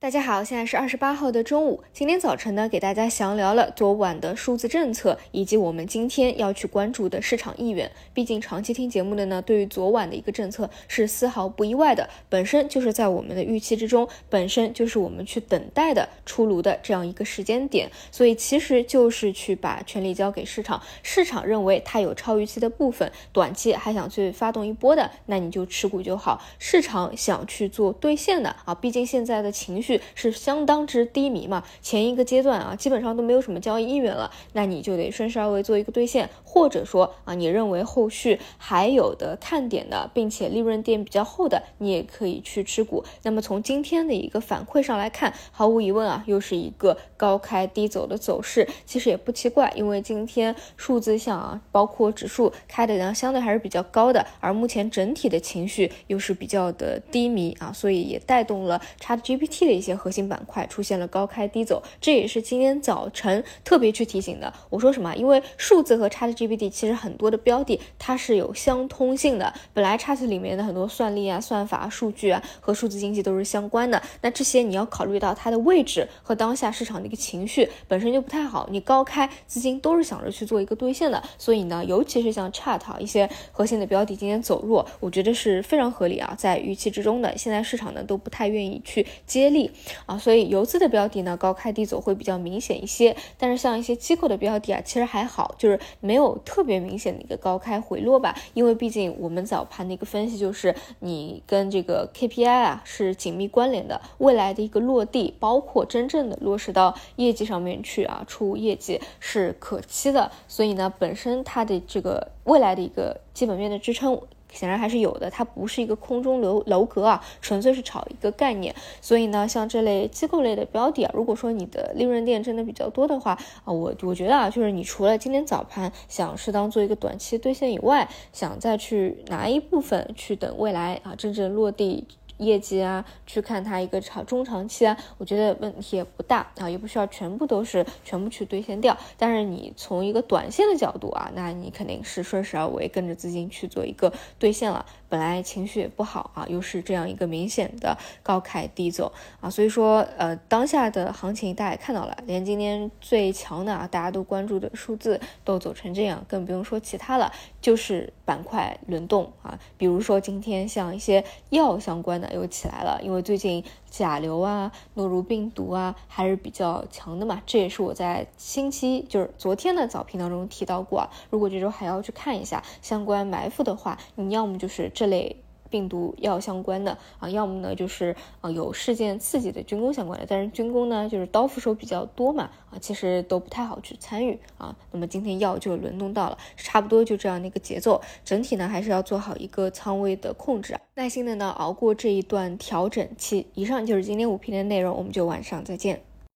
大家好，现在是二十八号的中午。今天早晨呢，给大家详聊了昨晚的数字政策，以及我们今天要去关注的市场意愿。毕竟长期听节目的呢，对于昨晚的一个政策是丝毫不意外的，本身就是在我们的预期之中，本身就是我们去等待的出炉的这样一个时间点。所以其实就是去把权力交给市场，市场认为它有超预期的部分，短期还想去发动一波的，那你就持股就好。市场想去做兑现的啊，毕竟现在的情绪。是相当之低迷嘛，前一个阶段啊，基本上都没有什么交易意愿了，那你就得顺势而为做一个兑现，或者说啊，你认为后续还有的看点的，并且利润垫比较厚的，你也可以去持股。那么从今天的一个反馈上来看，毫无疑问啊，又是一个高开低走的走势，其实也不奇怪，因为今天数字项啊，包括指数开的呢相对还是比较高的，而目前整体的情绪又是比较的低迷啊，所以也带动了 ChatGPT 的。一些核心板块出现了高开低走，这也是今天早晨特别去提醒的。我说什么？因为数字和 ChatGPT 其实很多的标的它是有相通性的。本来 Chat 里面的很多算力啊、算法、数据啊和数字经济都是相关的。那这些你要考虑到它的位置和当下市场的一个情绪本身就不太好。你高开资金都是想着去做一个兑现的，所以呢，尤其是像 Chat 一些核心的标的今天走弱，我觉得是非常合理啊，在预期之中的。现在市场呢都不太愿意去接力。啊，所以游资的标的呢，高开低走会比较明显一些。但是像一些机构的标的啊，其实还好，就是没有特别明显的一个高开回落吧。因为毕竟我们早盘的一个分析就是，你跟这个 KPI 啊是紧密关联的，未来的一个落地，包括真正的落实到业绩上面去啊，出业绩是可期的。所以呢，本身它的这个未来的一个基本面的支撑。显然还是有的，它不是一个空中楼楼阁啊，纯粹是炒一个概念。所以呢，像这类机构类的标的啊，如果说你的利润垫真的比较多的话啊，我我觉得啊，就是你除了今天早盘想适当做一个短期兑现以外，想再去拿一部分去等未来啊真正落地。业绩啊，去看它一个长中长期啊，我觉得问题也不大啊，也不需要全部都是全部去兑现掉。但是你从一个短线的角度啊，那你肯定是顺势而为，跟着资金去做一个兑现了。本来情绪也不好啊，又是这样一个明显的高开低走啊，所以说呃，当下的行情大家也看到了，连今天最强的啊，大家都关注的数字都走成这样，更不用说其他了，就是板块轮动啊，比如说今天像一些药相关的。又起来了，因为最近甲流啊、诺如病毒啊还是比较强的嘛。这也是我在星期就是昨天的早评当中提到过啊。如果这周还要去看一下相关埋伏的话，你要么就是这类。病毒药相关的啊，要么呢就是啊有事件刺激的军工相关的，但是军工呢就是刀斧手比较多嘛啊，其实都不太好去参与啊。那么今天药就轮动到了，差不多就这样的一个节奏，整体呢还是要做好一个仓位的控制啊，耐心的呢熬过这一段调整期。以上就是今天五评的内容，我们就晚上再见。